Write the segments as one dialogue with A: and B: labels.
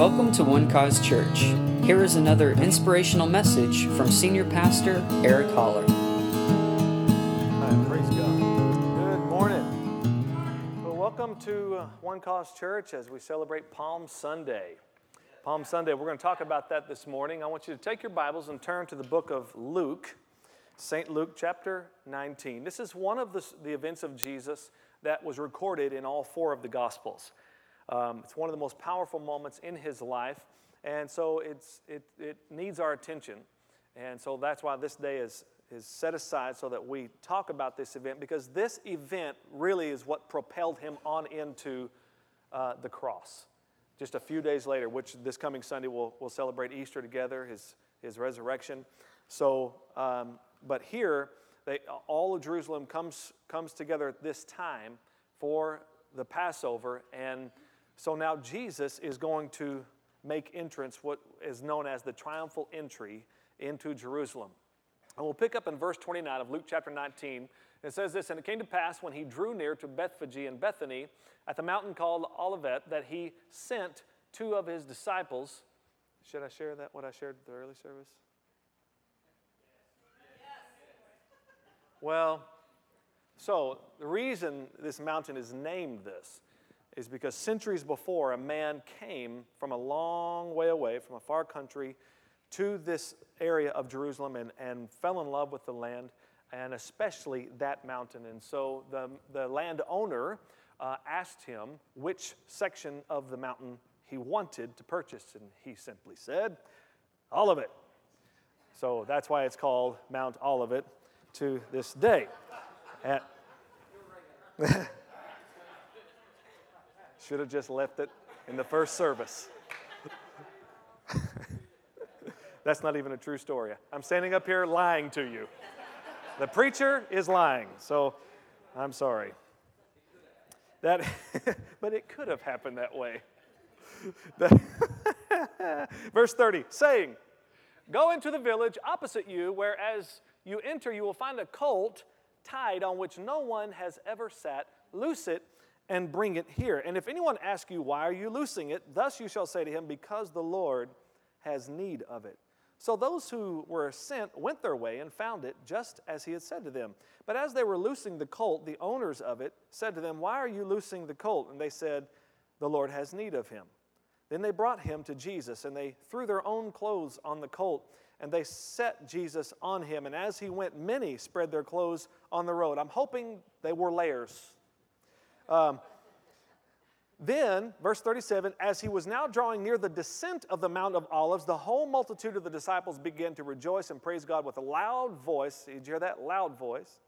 A: Welcome to One Cause Church. Here is another inspirational message from Senior Pastor Eric Holler.
B: Hi, praise God. Good morning. Well, welcome to uh, One Cause Church as we celebrate Palm Sunday. Palm Sunday, we're going to talk about that this morning. I want you to take your Bibles and turn to the book of Luke, St. Luke chapter 19. This is one of the, the events of Jesus that was recorded in all four of the Gospels. Um, it's one of the most powerful moments in his life, and so it's, it, it needs our attention. And so that's why this day is, is set aside so that we talk about this event, because this event really is what propelled him on into uh, the cross. Just a few days later, which this coming Sunday we'll, we'll celebrate Easter together, his, his resurrection. So, um, but here, they, all of Jerusalem comes, comes together at this time for the Passover, and so now Jesus is going to make entrance, what is known as the triumphal entry into Jerusalem. And we'll pick up in verse 29 of Luke chapter 19. It says this And it came to pass when he drew near to Bethphage and Bethany at the mountain called Olivet that he sent two of his disciples. Should I share that, what I shared at the early service? Well, so the reason this mountain is named this is because centuries before, a man came from a long way away, from a far country, to this area of Jerusalem and, and fell in love with the land, and especially that mountain. And so the, the landowner uh, asked him which section of the mountain he wanted to purchase, and he simply said, All of it. So that's why it's called Mount Olivet to this day. At, Should have just left it in the first service. That's not even a true story. I'm standing up here lying to you. The preacher is lying, so I'm sorry. That, but it could have happened that way. Verse 30, saying, Go into the village opposite you, where as you enter, you will find a colt tied on which no one has ever sat. Loose it and bring it here. And if anyone asks you, Why are you loosing it? Thus you shall say to him, Because the Lord has need of it. So those who were sent went their way and found it just as he had said to them. But as they were loosing the colt, the owners of it said to them, Why are you loosing the colt? And they said, The Lord has need of him. Then they brought him to Jesus, and they threw their own clothes on the colt, and they set Jesus on him. And as he went, many spread their clothes on the road. I'm hoping they wore layers um, then, verse 37, as he was now drawing near the descent of the Mount of Olives, the whole multitude of the disciples began to rejoice and praise God with a loud voice. Did you hear that? Loud voice.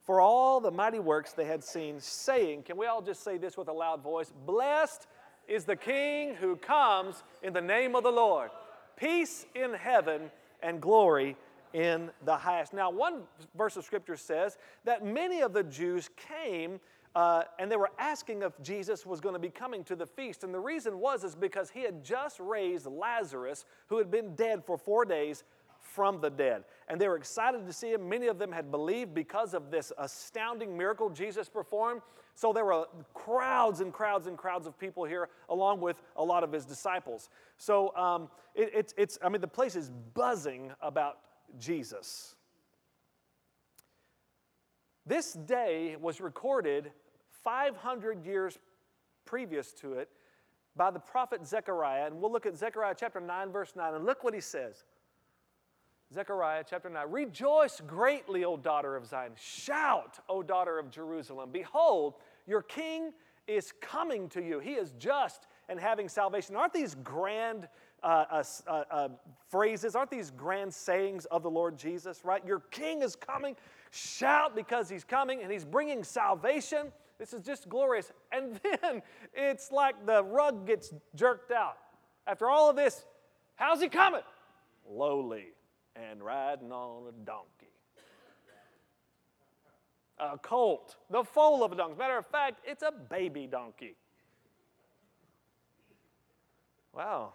B: For all the mighty works they had seen, saying, Can we all just say this with a loud voice? Blessed is the King who comes in the name of the Lord. Peace in heaven and glory in the highest. Now, one verse of scripture says that many of the Jews came uh, and they were asking if Jesus was going to be coming to the feast. And the reason was is because he had just raised Lazarus, who had been dead for four days, from the dead. And they were excited to see him. Many of them had believed because of this astounding miracle Jesus performed. So there were crowds and crowds and crowds of people here, along with a lot of his disciples. So um, it, it's, it's, I mean, the place is buzzing about Jesus. This day was recorded 500 years previous to it by the prophet Zechariah. And we'll look at Zechariah chapter 9, verse 9, and look what he says. Zechariah chapter 9 Rejoice greatly, O daughter of Zion. Shout, O daughter of Jerusalem. Behold, your king is coming to you. He is just and having salvation. Aren't these grand uh, uh, uh, uh phrases? Aren't these grand sayings of the Lord Jesus, right? Your king is coming. Shout because he's coming and he's bringing salvation. This is just glorious. And then it's like the rug gets jerked out. After all of this, how's he coming? Lowly and riding on a donkey. A colt, the foal of a donkey. Matter of fact, it's a baby donkey. Wow.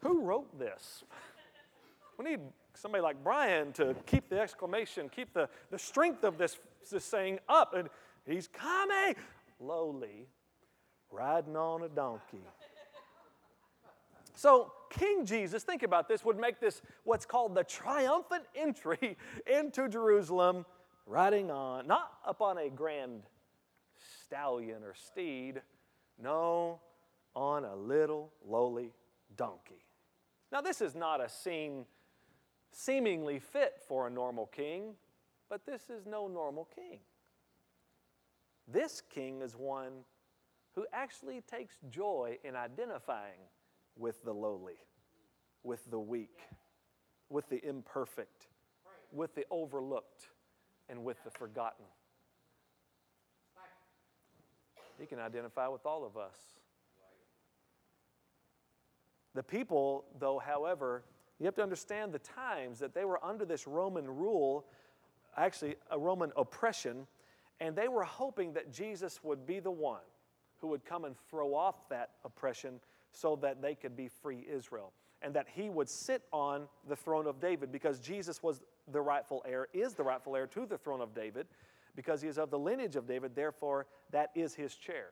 B: Who wrote this? We need somebody like Brian to keep the exclamation, keep the, the strength of this, this saying up. And he's coming, lowly, riding on a donkey. So, King Jesus, think about this, would make this what's called the triumphant entry into Jerusalem, riding on, not upon a grand stallion or steed, no, on a little lowly donkey. Now, this is not a scene seemingly fit for a normal king, but this is no normal king. This king is one who actually takes joy in identifying with the lowly, with the weak, with the imperfect, with the overlooked, and with the forgotten. He can identify with all of us. The people, though, however, you have to understand the times that they were under this Roman rule, actually, a Roman oppression, and they were hoping that Jesus would be the one who would come and throw off that oppression so that they could be free Israel. And that he would sit on the throne of David because Jesus was the rightful heir, is the rightful heir to the throne of David because he is of the lineage of David, therefore, that is his chair.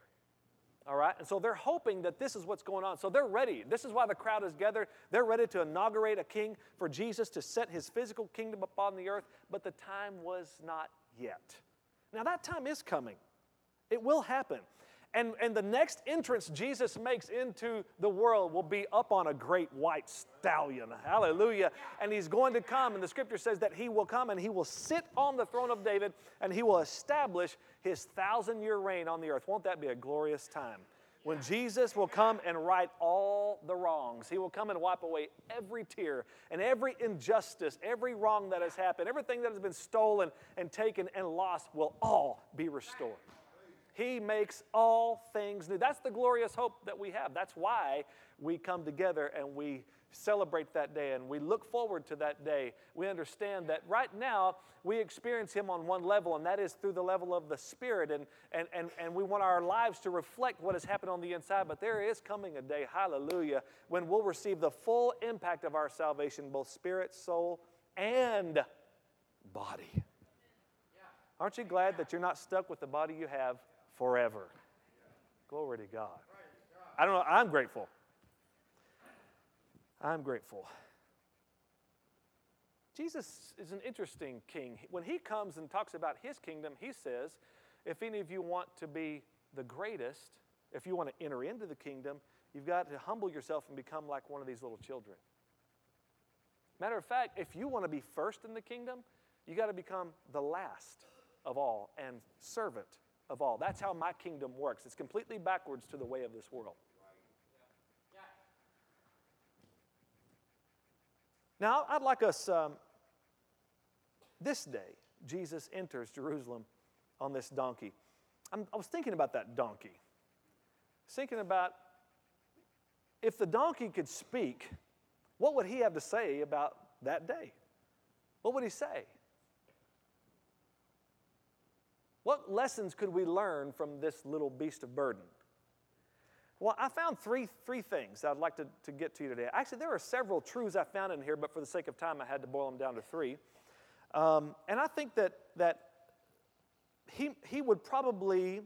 B: All right? And so they're hoping that this is what's going on. So they're ready. This is why the crowd is gathered. They're ready to inaugurate a king for Jesus to set his physical kingdom upon the earth, but the time was not yet. Now, that time is coming, it will happen. And, and the next entrance Jesus makes into the world will be up on a great white stallion. Hallelujah. And he's going to come, and the scripture says that he will come and he will sit on the throne of David and he will establish his thousand year reign on the earth. Won't that be a glorious time? When Jesus will come and right all the wrongs, He will come and wipe away every tear and every injustice, every wrong that has happened, everything that has been stolen and taken and lost will all be restored. He makes all things new. That's the glorious hope that we have. That's why we come together and we celebrate that day and we look forward to that day. We understand that right now we experience Him on one level, and that is through the level of the Spirit. And, and, and, and we want our lives to reflect what has happened on the inside. But there is coming a day, hallelujah, when we'll receive the full impact of our salvation, both spirit, soul, and body. Aren't you glad that you're not stuck with the body you have forever. Glory to God. I don't know, I'm grateful. I'm grateful. Jesus is an interesting king. When he comes and talks about his kingdom, he says, if any of you want to be the greatest, if you want to enter into the kingdom, you've got to humble yourself and become like one of these little children. Matter of fact, if you want to be first in the kingdom, you got to become the last of all and servant of all. That's how my kingdom works. It's completely backwards to the way of this world. Now, I'd like us, um, this day, Jesus enters Jerusalem on this donkey. I'm, i was thinking about that donkey. Thinking about if the donkey could speak, what would he have to say about that day? What would he say? What lessons could we learn from this little beast of burden? Well, I found three, three things that I'd like to, to get to you today. Actually, there are several truths I found in here, but for the sake of time, I had to boil them down to three. Um, and I think that, that he, he would probably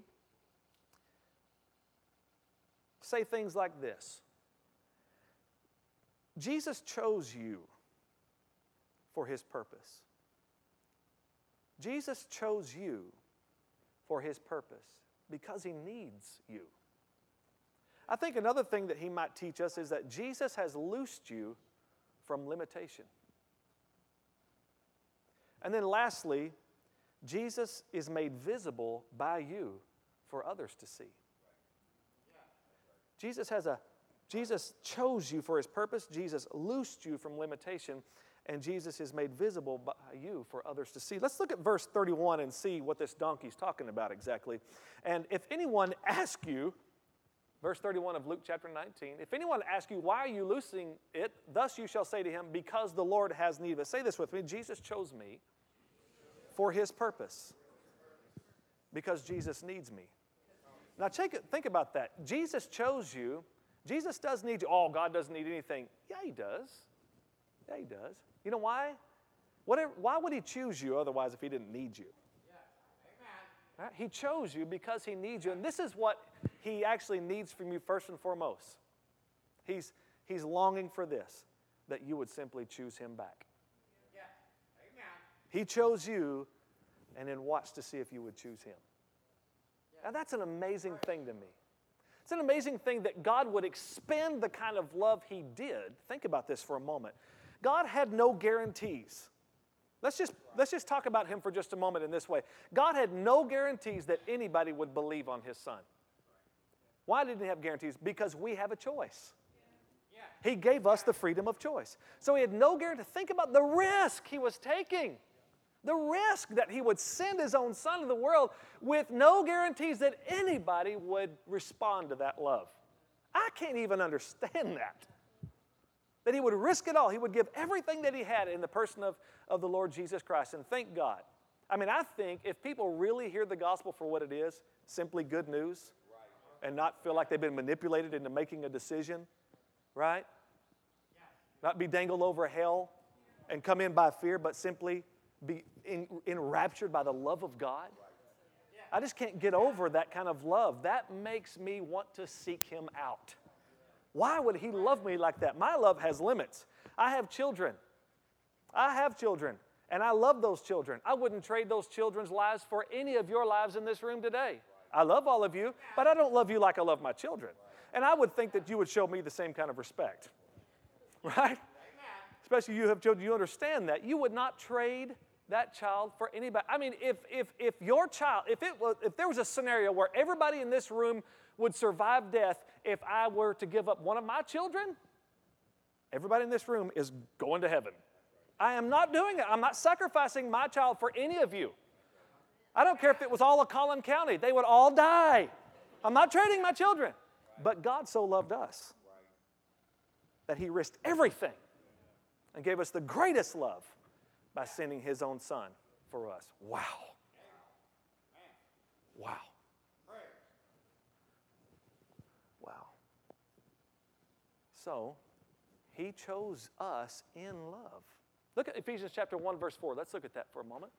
B: say things like this Jesus chose you for his purpose. Jesus chose you for his purpose because he needs you. I think another thing that he might teach us is that Jesus has loosed you from limitation. And then lastly, Jesus is made visible by you for others to see. Jesus has a Jesus chose you for his purpose. Jesus loosed you from limitation and Jesus is made visible by you for others to see. Let's look at verse 31 and see what this donkey's talking about exactly. And if anyone asks you, verse 31 of Luke chapter 19, if anyone asks you, why are you loosing it? Thus you shall say to him, because the Lord has need of it. Say this with me Jesus chose me for his purpose, because Jesus needs me. Now, check it, think about that. Jesus chose you. Jesus does need you. Oh, God doesn't need anything. Yeah, He does. Yeah, He does. You know why? Whatever, why would he choose you otherwise if he didn't need you? Right? He chose you because he needs you. And this is what he actually needs from you first and foremost. He's, He's longing for this that you would simply choose Him back. He chose you and then watch to see if you would choose Him. Now, that's an amazing thing to me. It's an amazing thing that God would expend the kind of love He did. Think about this for a moment. God had no guarantees. Let's just, let's just talk about Him for just a moment in this way. God had no guarantees that anybody would believe on His Son. Why didn't He have guarantees? Because we have a choice. He gave us the freedom of choice. So He had no guarantee. Think about the risk He was taking. The risk that he would send his own son to the world with no guarantees that anybody would respond to that love. I can't even understand that. That he would risk it all. He would give everything that he had in the person of, of the Lord Jesus Christ. And thank God. I mean, I think if people really hear the gospel for what it is, simply good news, and not feel like they've been manipulated into making a decision, right? Not be dangled over hell and come in by fear, but simply be in, enraptured by the love of God. I just can't get over that kind of love. That makes me want to seek Him out. Why would He love me like that? My love has limits. I have children. I have children, and I love those children. I wouldn't trade those children's lives for any of your lives in this room today. I love all of you, but I don't love you like I love my children. And I would think that you would show me the same kind of respect, right? Especially you have children, you understand that. You would not trade that child for anybody. I mean, if, if, if your child, if, it was, if there was a scenario where everybody in this room would survive death if I were to give up one of my children, everybody in this room is going to heaven. I am not doing it. I'm not sacrificing my child for any of you. I don't care if it was all of Collin County, they would all die. I'm not trading my children. But God so loved us that He risked everything and gave us the greatest love by sending his own son for us. Wow. Wow. Wow. So, he chose us in love. Look at Ephesians chapter 1 verse 4. Let's look at that for a moment.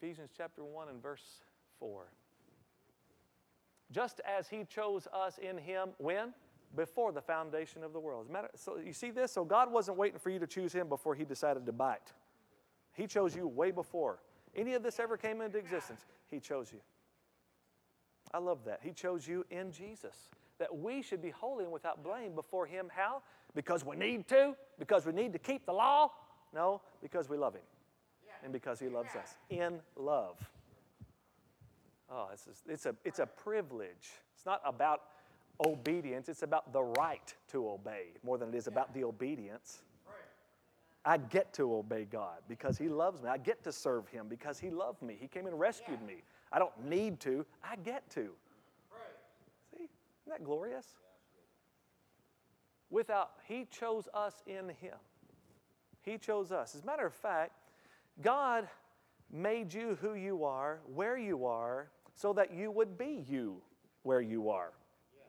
B: Ephesians chapter 1 and verse 4. Just as he chose us in him when? before the foundation of the world. Matter, so you see this? So God wasn't waiting for you to choose Him before He decided to bite. He chose you way before any of this ever came into existence. He chose you. I love that. He chose you in Jesus. That we should be holy and without blame before Him. How? Because we need to? Because we need to keep the law? No, because we love Him. And because He loves us. In love. Oh, it's a, it's a, it's a privilege. It's not about obedience, it's about the right to obey more than it is about the obedience. I get to obey God because He loves me. I get to serve Him because He loved me. He came and rescued me. I don't need to, I get to. See, isn't that glorious? Without, He chose us in Him. He chose us. As a matter of fact, God made you who you are, where you are, so that you would be you where you are.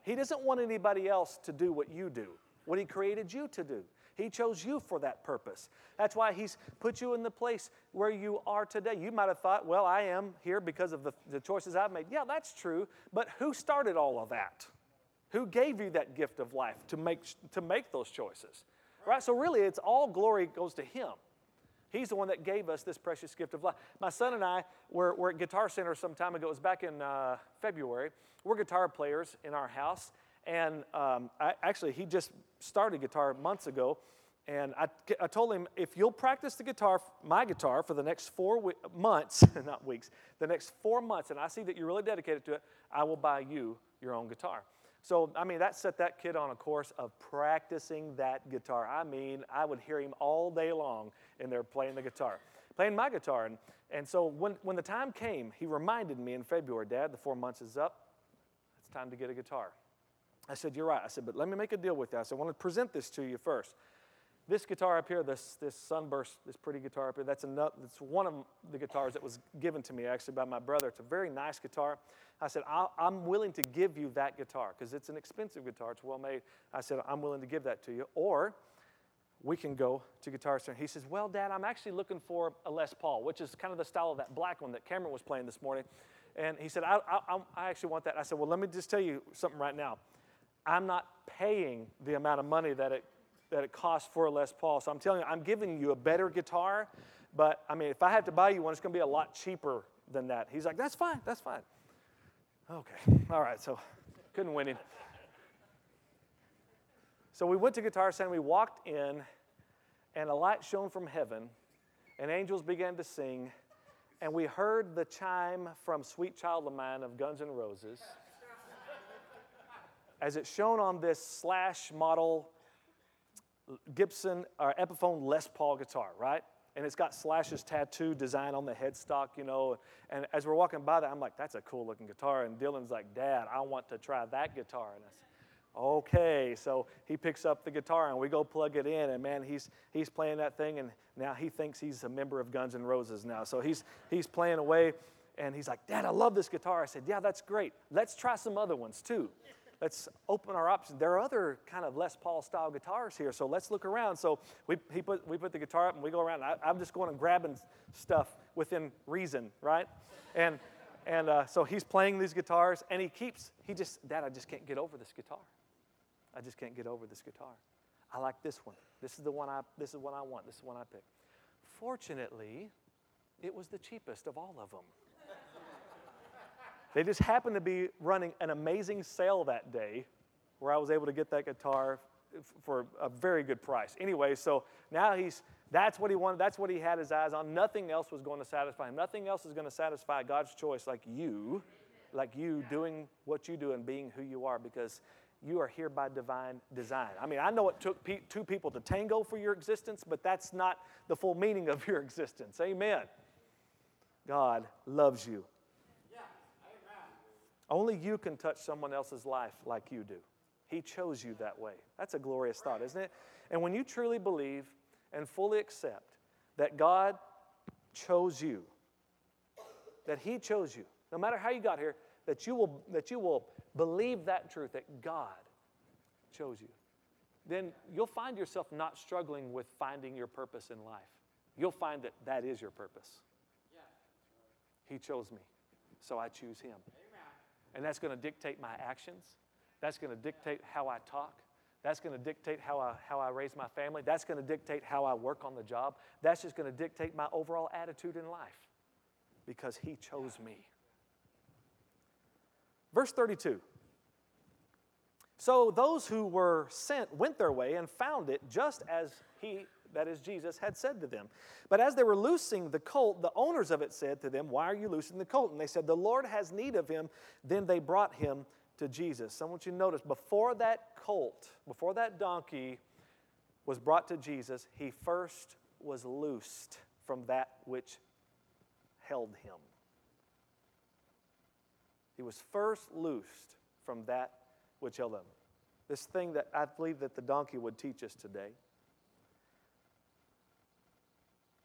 B: He doesn't want anybody else to do what you do, what He created you to do. He chose you for that purpose. That's why He's put you in the place where you are today. You might have thought, well, I am here because of the, the choices I've made. Yeah, that's true. But who started all of that? Who gave you that gift of life to make, to make those choices? Right? So, really, it's all glory goes to Him. He's the one that gave us this precious gift of life. My son and I were, were at Guitar Center some time ago. It was back in uh, February. We're guitar players in our house. And um, I, actually, he just started guitar months ago. And I, I told him, if you'll practice the guitar, my guitar, for the next four we- months, not weeks, the next four months, and I see that you're really dedicated to it, I will buy you your own guitar. So, I mean, that set that kid on a course of practicing that guitar. I mean, I would hear him all day long in there playing the guitar, playing my guitar. And, and so when, when the time came, he reminded me in February, Dad, the four months is up. It's time to get a guitar. I said, You're right. I said, But let me make a deal with you. I said, I want to present this to you first. This guitar up here, this, this sunburst, this pretty guitar up here, that's, another, that's one of the guitars that was given to me actually by my brother. It's a very nice guitar. I said, I'm willing to give you that guitar because it's an expensive guitar. It's well made. I said, I'm willing to give that to you. Or we can go to Guitar Center. He says, Well, Dad, I'm actually looking for a Les Paul, which is kind of the style of that black one that Cameron was playing this morning. And he said, I, I, I actually want that. I said, Well, let me just tell you something right now. I'm not paying the amount of money that it, that it costs for a Les Paul. So I'm telling you, I'm giving you a better guitar, but I mean, if I have to buy you one, it's going to be a lot cheaper than that. He's like, that's fine, that's fine. Okay, all right, so couldn't win him. So we went to Guitar Center, we walked in, and a light shone from heaven, and angels began to sing, and we heard the chime from Sweet Child of Mine of Guns N' Roses as it's shown on this Slash model Gibson or Epiphone Les Paul guitar, right? And it's got Slash's tattoo design on the headstock, you know. And as we're walking by that, I'm like, that's a cool looking guitar. And Dylan's like, Dad, I want to try that guitar. And I said, okay. So he picks up the guitar and we go plug it in. And man, he's, he's playing that thing. And now he thinks he's a member of Guns N' Roses now. So he's, he's playing away. And he's like, Dad, I love this guitar. I said, Yeah, that's great. Let's try some other ones too let's open our options. There are other kind of Les Paul style guitars here, so let's look around. So we, he put, we put the guitar up and we go around. I, am just going and grabbing stuff within reason, right? And, and uh, so he's playing these guitars and he keeps, he just, Dad, I just can't get over this guitar. I just can't get over this guitar. I like this one. This is the one I, this is what I want. This is the one I pick. Fortunately, it was the cheapest of all of them. They just happened to be running an amazing sale that day where I was able to get that guitar for a very good price. Anyway, so now he's that's what he wanted, that's what he had his eyes on. Nothing else was going to satisfy him. Nothing else is going to satisfy God's choice like you, like you doing what you do and being who you are because you are here by divine design. I mean, I know it took pe- two people to tango for your existence, but that's not the full meaning of your existence. Amen. God loves you. Only you can touch someone else's life like you do. He chose you that way. That's a glorious thought, isn't it? And when you truly believe and fully accept that God chose you, that He chose you, no matter how you got here, that you will, that you will believe that truth, that God chose you, then you'll find yourself not struggling with finding your purpose in life. You'll find that that is your purpose. He chose me, so I choose Him. And that's going to dictate my actions. That's going to dictate how I talk. That's going to dictate how I, how I raise my family. That's going to dictate how I work on the job. That's just going to dictate my overall attitude in life because He chose me. Verse 32. So those who were sent went their way and found it just as He that is Jesus, had said to them. But as they were loosing the colt, the owners of it said to them, Why are you loosing the colt? And they said, The Lord has need of him. Then they brought him to Jesus. So I want you to notice before that colt, before that donkey was brought to Jesus, he first was loosed from that which held him. He was first loosed from that which held him. This thing that I believe that the donkey would teach us today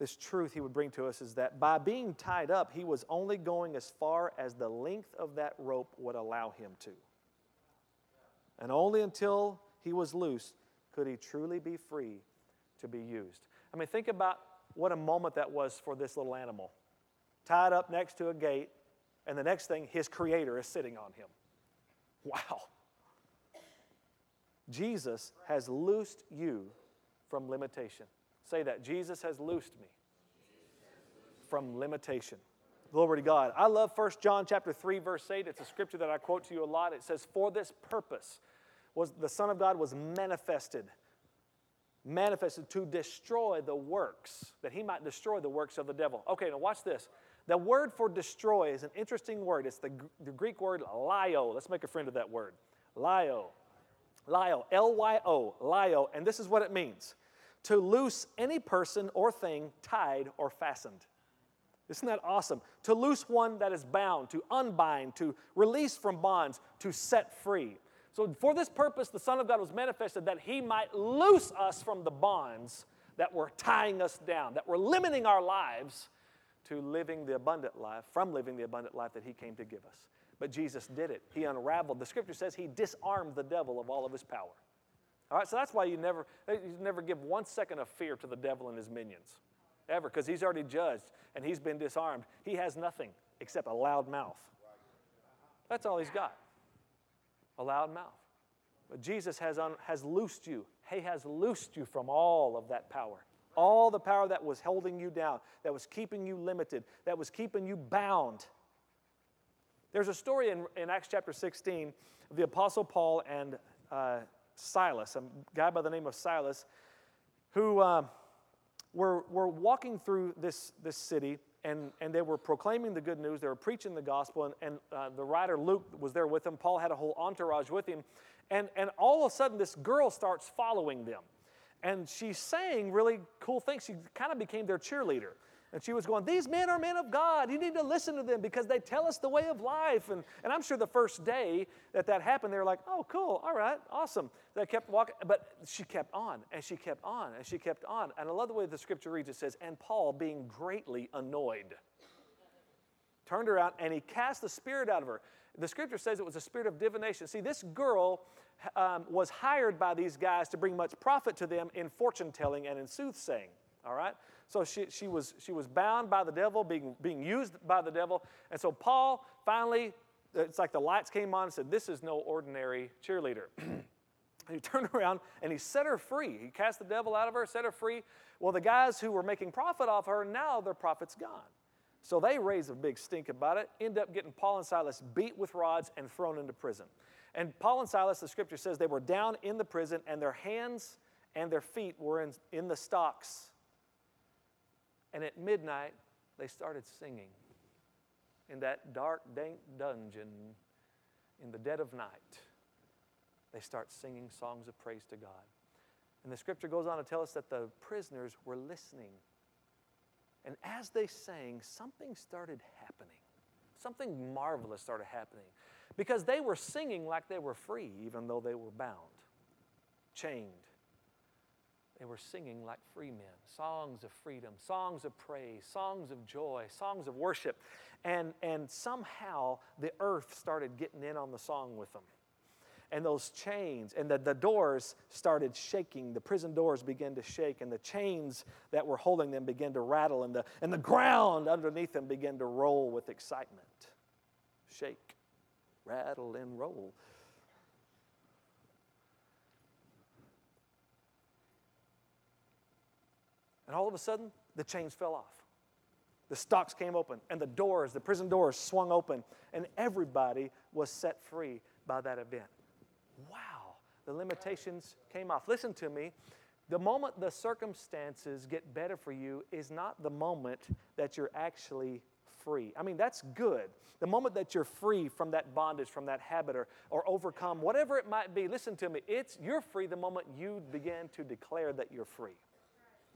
B: this truth he would bring to us is that by being tied up, he was only going as far as the length of that rope would allow him to. And only until he was loose could he truly be free to be used. I mean, think about what a moment that was for this little animal. Tied up next to a gate, and the next thing, his creator is sitting on him. Wow. Jesus has loosed you from limitation. Say that. Jesus has loosed me from limitation. Glory to God. I love 1 John chapter 3 verse 8. It's a scripture that I quote to you a lot. It says for this purpose was the son of God was manifested manifested to destroy the works that he might destroy the works of the devil. Okay, now watch this. The word for destroy is an interesting word. It's the, the Greek word lyo. Let's make a friend of that word. Lyo. Lyo. L Y O. Lyo. And this is what it means to loose any person or thing tied or fastened. Isn't that awesome? To loose one that is bound, to unbind, to release from bonds, to set free. So, for this purpose, the Son of God was manifested that He might loose us from the bonds that were tying us down, that were limiting our lives to living the abundant life, from living the abundant life that He came to give us. But Jesus did it. He unraveled. The scripture says He disarmed the devil of all of his power. All right, so that's why you never, you never give one second of fear to the devil and his minions, ever, because he's already judged and he's been disarmed. He has nothing except a loud mouth. That's all he's got a loud mouth. But Jesus has, un, has loosed you. He has loosed you from all of that power. All the power that was holding you down, that was keeping you limited, that was keeping you bound. There's a story in, in Acts chapter 16 of the Apostle Paul and uh, Silas, a guy by the name of Silas, who uh, were, were walking through this, this city and, and they were proclaiming the good news. They were preaching the gospel, and, and uh, the writer Luke was there with them. Paul had a whole entourage with him. And, and all of a sudden, this girl starts following them. And she's saying really cool things. She kind of became their cheerleader. And she was going, These men are men of God. You need to listen to them because they tell us the way of life. And, and I'm sure the first day that that happened, they were like, Oh, cool. All right. Awesome. They kept walking. But she kept on and she kept on and she kept on. And I love the way the scripture reads it says, And Paul, being greatly annoyed, turned around and he cast the spirit out of her. The scripture says it was a spirit of divination. See, this girl um, was hired by these guys to bring much profit to them in fortune telling and in soothsaying. All right? So she, she, was, she was bound by the devil, being, being used by the devil. And so Paul finally, it's like the lights came on and said, This is no ordinary cheerleader. he turned around and he set her free. He cast the devil out of her, set her free. Well, the guys who were making profit off her, now their profit's gone. So they raise a big stink about it, end up getting Paul and Silas beat with rods and thrown into prison. And Paul and Silas, the scripture says, they were down in the prison and their hands and their feet were in, in the stocks. And at midnight, they started singing in that dark, dank dungeon in the dead of night. They start singing songs of praise to God. And the scripture goes on to tell us that the prisoners were listening and as they sang, something started happening. Something marvelous started happening because they were singing like they were free, even though they were bound, chained. They were singing like free men, songs of freedom, songs of praise, songs of joy, songs of worship. And, and somehow the earth started getting in on the song with them and those chains, and the, the doors started shaking. The prison doors began to shake, and the chains that were holding them began to rattle, and the, and the ground underneath them began to roll with excitement. Shake, rattle, and roll. And all of a sudden, the chains fell off. The stocks came open, and the doors, the prison doors, swung open, and everybody was set free by that event wow, the limitations came off. Listen to me. The moment the circumstances get better for you is not the moment that you're actually free. I mean, that's good. The moment that you're free from that bondage, from that habit, or, or overcome, whatever it might be, listen to me. It's you're free the moment you begin to declare that you're free.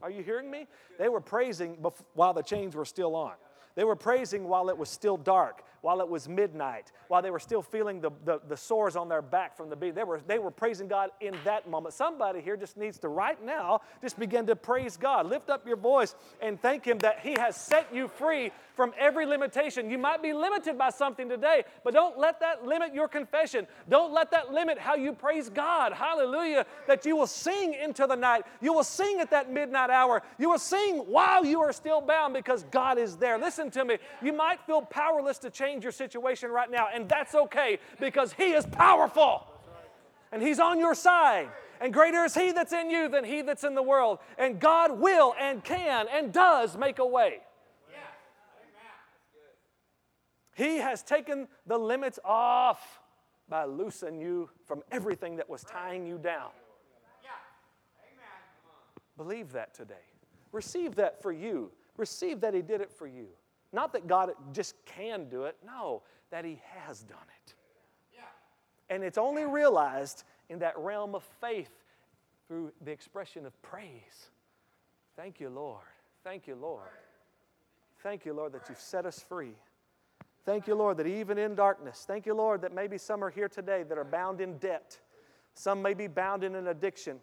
B: Are you hearing me? They were praising while the chains were still on. They were praising while it was still dark while it was midnight, while they were still feeling the, the, the sores on their back from the beat. They were, they were praising God in that moment. Somebody here just needs to, right now, just begin to praise God. Lift up your voice and thank Him that He has set you free from every limitation. You might be limited by something today, but don't let that limit your confession. Don't let that limit how you praise God. Hallelujah. That you will sing into the night. You will sing at that midnight hour. You will sing while you are still bound because God is there. Listen to me. You might feel powerless to change your situation right now, and that's okay because He is powerful and He's on your side. And greater is He that's in you than He that's in the world. And God will and can and does make a way. He has taken the limits off by loosing you from everything that was tying you down. Believe that today. Receive that for you. Receive that He did it for you. Not that God just can do it, no, that He has done it. And it's only realized in that realm of faith through the expression of praise. Thank you, Lord. Thank you, Lord. Thank you, Lord, that you've set us free. Thank you, Lord, that even in darkness, thank you, Lord, that maybe some are here today that are bound in debt. Some may be bound in an addiction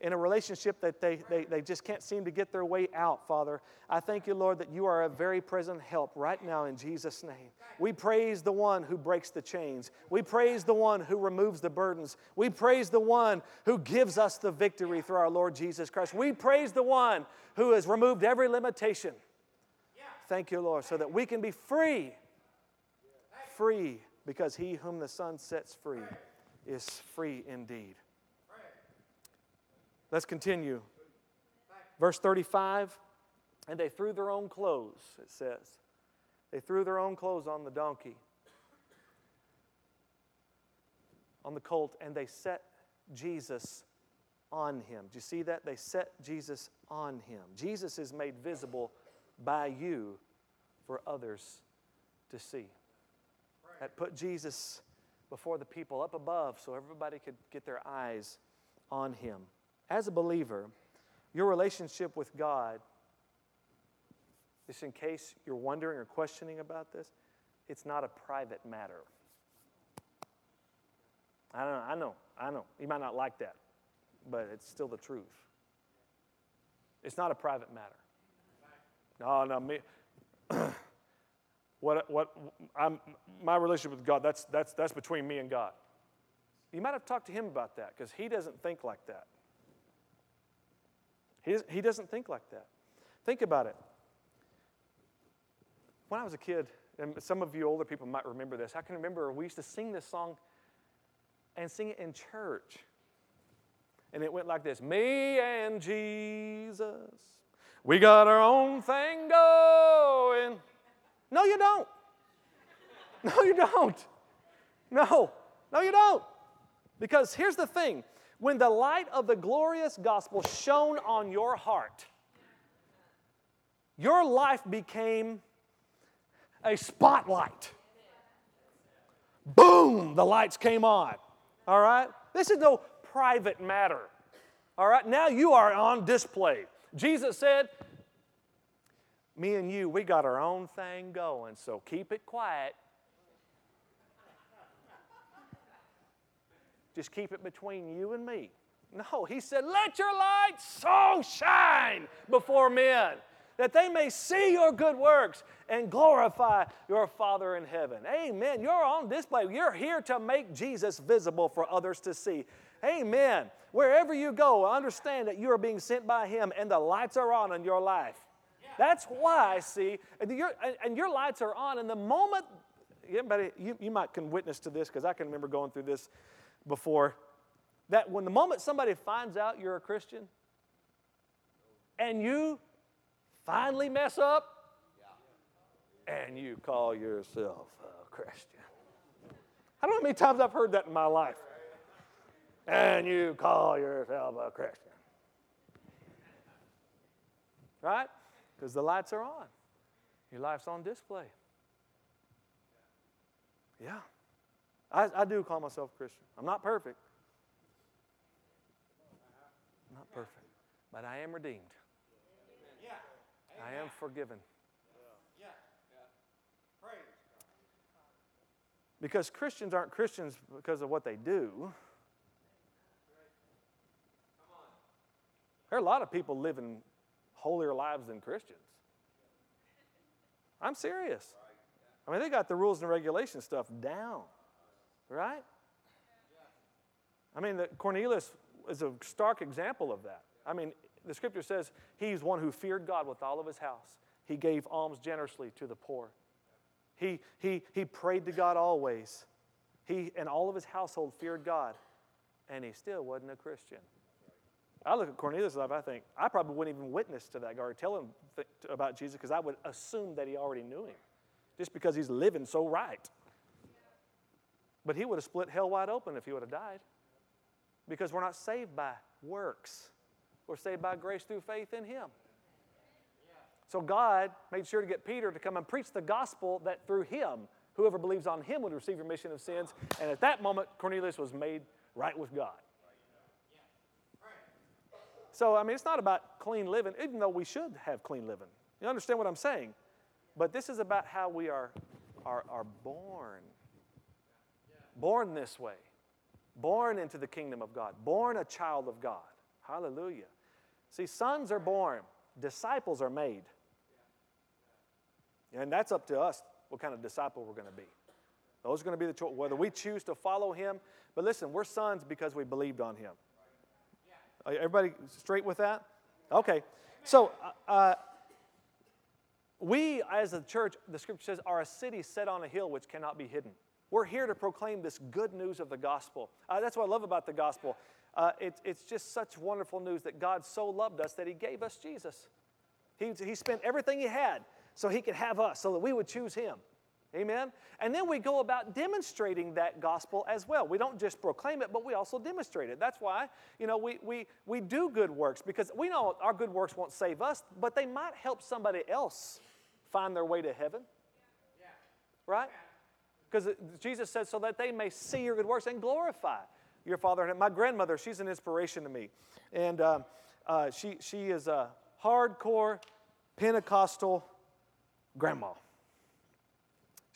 B: in a relationship that they, they, they just can't seem to get their way out, Father. I thank you, Lord, that you are a very present help right now in Jesus' name. We praise the one who breaks the chains. We praise the one who removes the burdens. We praise the one who gives us the victory through our Lord Jesus Christ. We praise the one who has removed every limitation. Thank you, Lord, so that we can be free. Free because he whom the Son sets free is free indeed. Let's continue. Verse 35 And they threw their own clothes, it says. They threw their own clothes on the donkey, on the colt, and they set Jesus on him. Do you see that? They set Jesus on him. Jesus is made visible by you for others to see. That put Jesus before the people up above so everybody could get their eyes on him. As a believer, your relationship with God, just in case you're wondering or questioning about this, it's not a private matter. I don't know, I know, I know. You might not like that, but it's still the truth. It's not a private matter. No, no, me. what, what, I'm, my relationship with God, that's, that's, that's between me and God. You might have talked to him about that because he doesn't think like that. He, he doesn't think like that. Think about it. When I was a kid, and some of you older people might remember this, I can remember we used to sing this song and sing it in church. And it went like this Me and Jesus, we got our own thing going. No, you don't. No, you don't. No, no, you don't. Because here's the thing when the light of the glorious gospel shone on your heart, your life became a spotlight. Boom, the lights came on. All right? This is no private matter. All right? Now you are on display. Jesus said, Me and you, we got our own thing going, so keep it quiet. Just keep it between you and me. No, he said, Let your light so shine before men that they may see your good works and glorify your Father in heaven. Amen. You're on display. You're here to make Jesus visible for others to see. Amen. Wherever you go, understand that you are being sent by Him and the lights are on in your life. That's why, see, and your, and your lights are on, and the moment, anybody, you, you might can witness to this because I can remember going through this before, that when the moment somebody finds out you're a Christian and you finally mess up and you call yourself a Christian. I don't know how many times I've heard that in my life. And you call yourself a Christian. Right? Because the lights are on. Your life's on display. Yeah. I, I do call myself Christian. I'm not perfect. I'm not perfect. But I am redeemed. I am forgiven. Because Christians aren't Christians because of what they do. There are a lot of people living holier lives than Christians. I'm serious. I mean, they got the rules and regulation stuff down, right? I mean, the, Cornelius is a stark example of that. I mean, the scripture says he's one who feared God with all of his house. He gave alms generously to the poor. He, he, he prayed to God always. He and all of his household feared God, and he still wasn't a Christian. I look at Cornelius' life, I think, I probably wouldn't even witness to that guy or tell him th- about Jesus because I would assume that he already knew him just because he's living so right. But he would have split hell wide open if he would have died because we're not saved by works. We're saved by grace through faith in Him. So God made sure to get Peter to come and preach the gospel that through him, whoever believes on him would receive remission of sins. And at that moment, Cornelius was made right with God. So, I mean, it's not about clean living, even though we should have clean living. You understand what I'm saying? But this is about how we are, are, are born. Born this way. Born into the kingdom of God. Born a child of God. Hallelujah. See, sons are born, disciples are made. And that's up to us what kind of disciple we're going to be. Those are going to be the choice, whether we choose to follow him. But listen, we're sons because we believed on him. Everybody straight with that? Okay. So, uh, uh, we as a church, the scripture says, are a city set on a hill which cannot be hidden. We're here to proclaim this good news of the gospel. Uh, that's what I love about the gospel. Uh, it, it's just such wonderful news that God so loved us that He gave us Jesus. He, he spent everything He had so He could have us, so that we would choose Him. Amen? And then we go about demonstrating that gospel as well. We don't just proclaim it, but we also demonstrate it. That's why, you know, we, we, we do good works because we know our good works won't save us, but they might help somebody else find their way to heaven. Right? Because Jesus said, so that they may see your good works and glorify your Father. And my grandmother, she's an inspiration to me. And uh, uh, she, she is a hardcore Pentecostal grandma.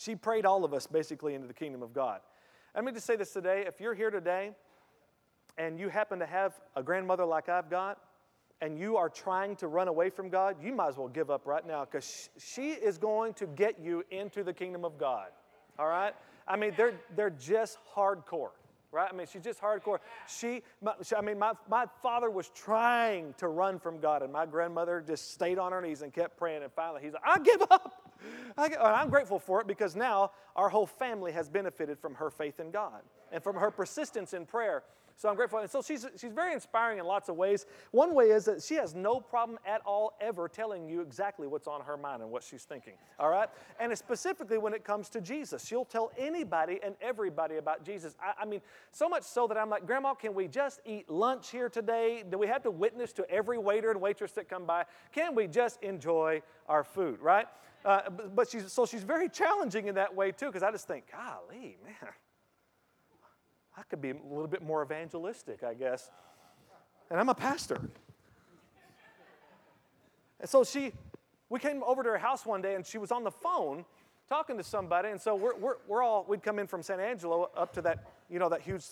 B: She prayed all of us basically into the kingdom of God. Let me just say this today. If you're here today and you happen to have a grandmother like I've got, and you are trying to run away from God, you might as well give up right now because she is going to get you into the kingdom of God. All right? I mean, they're, they're just hardcore, right? I mean, she's just hardcore. She, my, I mean, my, my father was trying to run from God, and my grandmother just stayed on her knees and kept praying. And finally, he's like, I give up. I, am grateful for it because now our whole family has benefited from her faith in God and from her persistence in prayer. So I'm grateful. And so she's, she's very inspiring in lots of ways. One way is that she has no problem at all ever telling you exactly what's on her mind and what she's thinking. All right? And specifically when it comes to Jesus, she'll tell anybody and everybody about Jesus. I, I mean, so much so that I'm like, Grandma, can we just eat lunch here today? Do we have to witness to every waiter and waitress that come by? Can we just enjoy our food, right? Uh, but she's, so she's very challenging in that way too, because I just think, golly, man, I could be a little bit more evangelistic, I guess. And I'm a pastor. And so she, we came over to her house one day and she was on the phone talking to somebody. And so we're, we're, we're all, we'd come in from San Angelo up to that, you know, that huge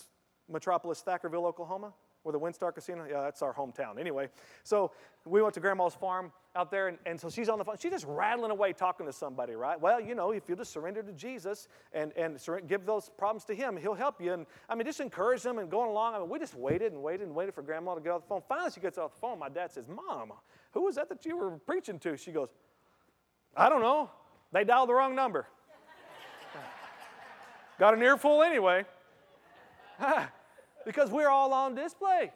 B: metropolis, Thackerville, Oklahoma where the WinStar Casino, yeah, that's our hometown. Anyway, so we went to Grandma's farm out there, and, and so she's on the phone. She's just rattling away talking to somebody, right? Well, you know, if you just surrender to Jesus and, and give those problems to Him, He'll help you. And I mean, just encourage them and going along. I mean, we just waited and waited and waited for Grandma to get off the phone. Finally, she gets off the phone. My dad says, Mom, who was that that you were preaching to? She goes, I don't know. They dialed the wrong number. Got an earful anyway. because we're all on display.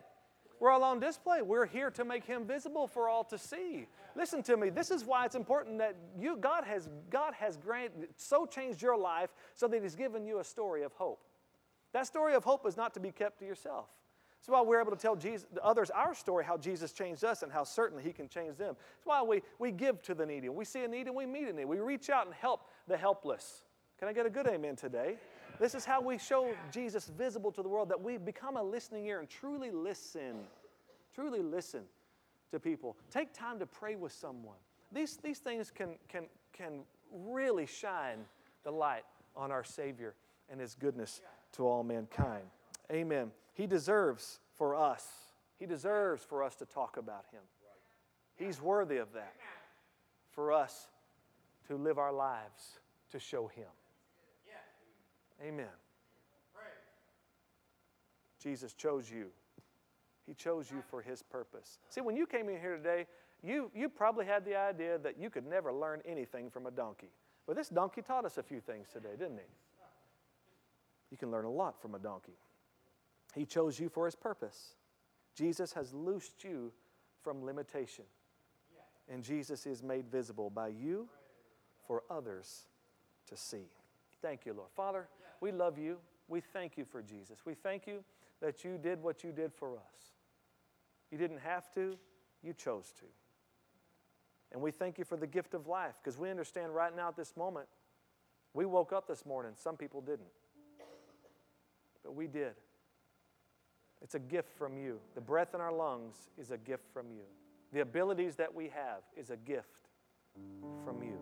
B: We're all on display. We're here to make him visible for all to see. Listen to me. This is why it's important that you God has God has granted so changed your life so that he's given you a story of hope. That story of hope is not to be kept to yourself. That's why we're able to tell Jesus, others our story, how Jesus changed us and how certainly He can change them. That's why we, we give to the needy. We see a need and we meet a need. We reach out and help the helpless. Can I get a good amen today? This is how we show Jesus visible to the world, that we become a listening ear and truly listen. Truly listen to people. Take time to pray with someone. These, these things can, can, can really shine the light on our Savior and His goodness to all mankind. Amen. He deserves for us, He deserves for us to talk about Him. He's worthy of that. For us to live our lives to show Him. Amen. Jesus chose you. He chose you for His purpose. See, when you came in here today, you, you probably had the idea that you could never learn anything from a donkey. But this donkey taught us a few things today, didn't he? You can learn a lot from a donkey. He chose you for His purpose. Jesus has loosed you from limitation. And Jesus is made visible by you for others to see. Thank you, Lord. Father, we love you. We thank you for Jesus. We thank you that you did what you did for us. You didn't have to, you chose to. And we thank you for the gift of life because we understand right now at this moment, we woke up this morning. Some people didn't. But we did. It's a gift from you. The breath in our lungs is a gift from you. The abilities that we have is a gift from you.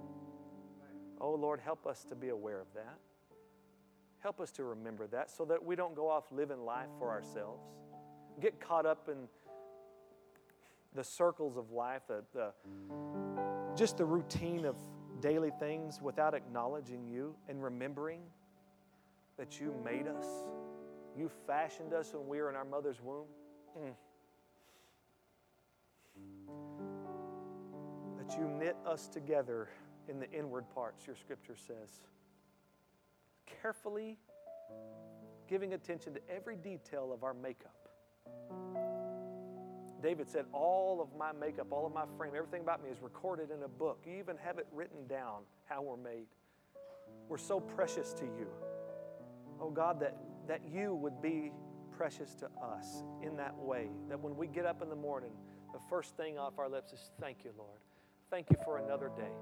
B: Oh, Lord, help us to be aware of that. Help us to remember that so that we don't go off living life for ourselves. Get caught up in the circles of life, the, the, just the routine of daily things without acknowledging you and remembering that you made us. You fashioned us when we were in our mother's womb. Mm. That you knit us together in the inward parts, your scripture says carefully giving attention to every detail of our makeup. David said, All of my makeup, all of my frame, everything about me is recorded in a book. You even have it written down how we're made. We're so precious to you. Oh God, that, that you would be precious to us in that way. That when we get up in the morning, the first thing off our lips is, Thank you, Lord. Thank you for another day.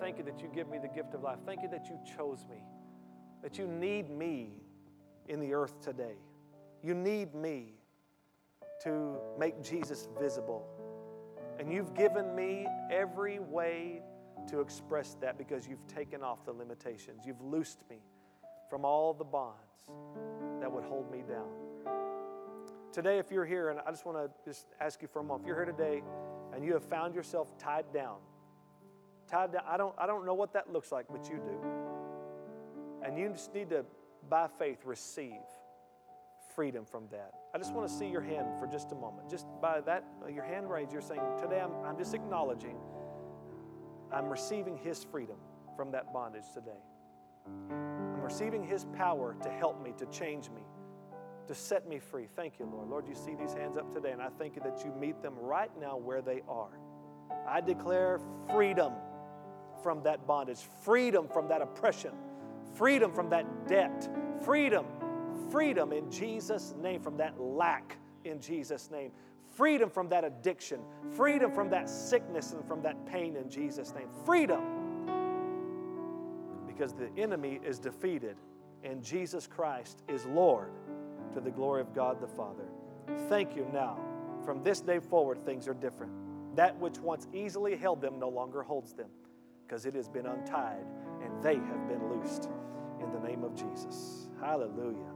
B: Thank you that you give me the gift of life. Thank you that you chose me, that you need me in the earth today. You need me to make Jesus visible. And you've given me every way to express that because you've taken off the limitations. You've loosed me from all the bonds that would hold me down. Today, if you're here, and I just want to just ask you for a moment, if you're here today and you have found yourself tied down, tied down, I don't, I don't know what that looks like, but you do. And you just need to, by faith, receive freedom from that. I just want to see your hand for just a moment. Just by that, your hand raised, you're saying, Today I'm, I'm just acknowledging I'm receiving His freedom from that bondage today. I'm receiving His power to help me, to change me, to set me free. Thank you, Lord. Lord, you see these hands up today, and I thank you that you meet them right now where they are. I declare freedom from that bondage, freedom from that oppression, freedom from that debt, freedom freedom in Jesus' name from that lack in Jesus' name. Freedom from that addiction, freedom from that sickness and from that pain in Jesus' name. Freedom. Because the enemy is defeated and Jesus Christ is Lord to the glory of God the Father. Thank you now. From this day forward, things are different. That which once easily held them no longer holds them because it has been untied and they have been loosed in the name of Jesus. Hallelujah.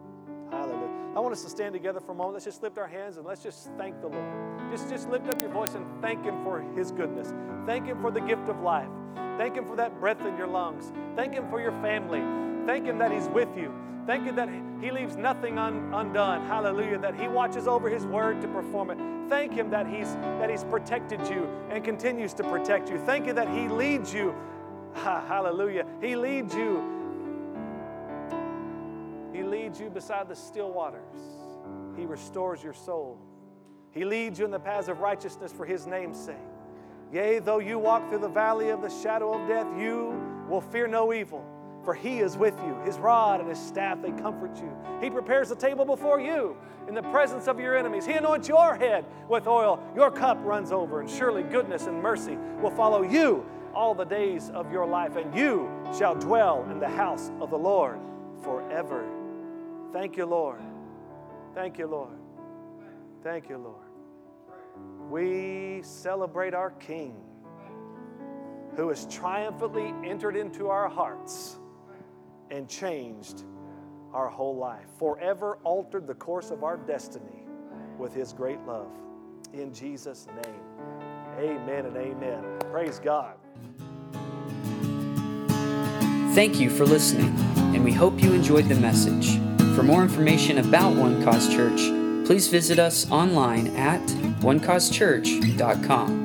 B: Hallelujah. I want us to stand together for a moment. Let's just lift our hands and let's just thank the Lord. Just, just lift up your voice and thank Him for His goodness. Thank Him for the gift of life. Thank Him for that breath in your lungs. Thank Him for your family. Thank Him that He's with you. Thank Him that He leaves nothing un, undone. Hallelujah. That He watches over His word to perform it. Thank Him that He's that He's protected you and continues to protect you. Thank you that He leads you. hallelujah. He leads you he leads you beside the still waters. He restores your soul. He leads you in the paths of righteousness for His name's sake. Yea, though you walk through the valley of the shadow of death, you will fear no evil, for He is with you. His rod and His staff, they comfort you. He prepares a table before you in the presence of your enemies. He anoints your head with oil. Your cup runs over, and surely goodness and mercy will follow you all the days of your life, and you shall dwell in the house of the Lord forever Thank you, Lord. Thank you, Lord. Thank you, Lord. We celebrate our King who has triumphantly entered into our hearts and changed our whole life, forever altered the course of our destiny with his great love. In Jesus' name, amen and amen. Praise God.
A: Thank you for listening, and we hope you enjoyed the message. For more information about One Cause Church, please visit us online at onecausechurch.com.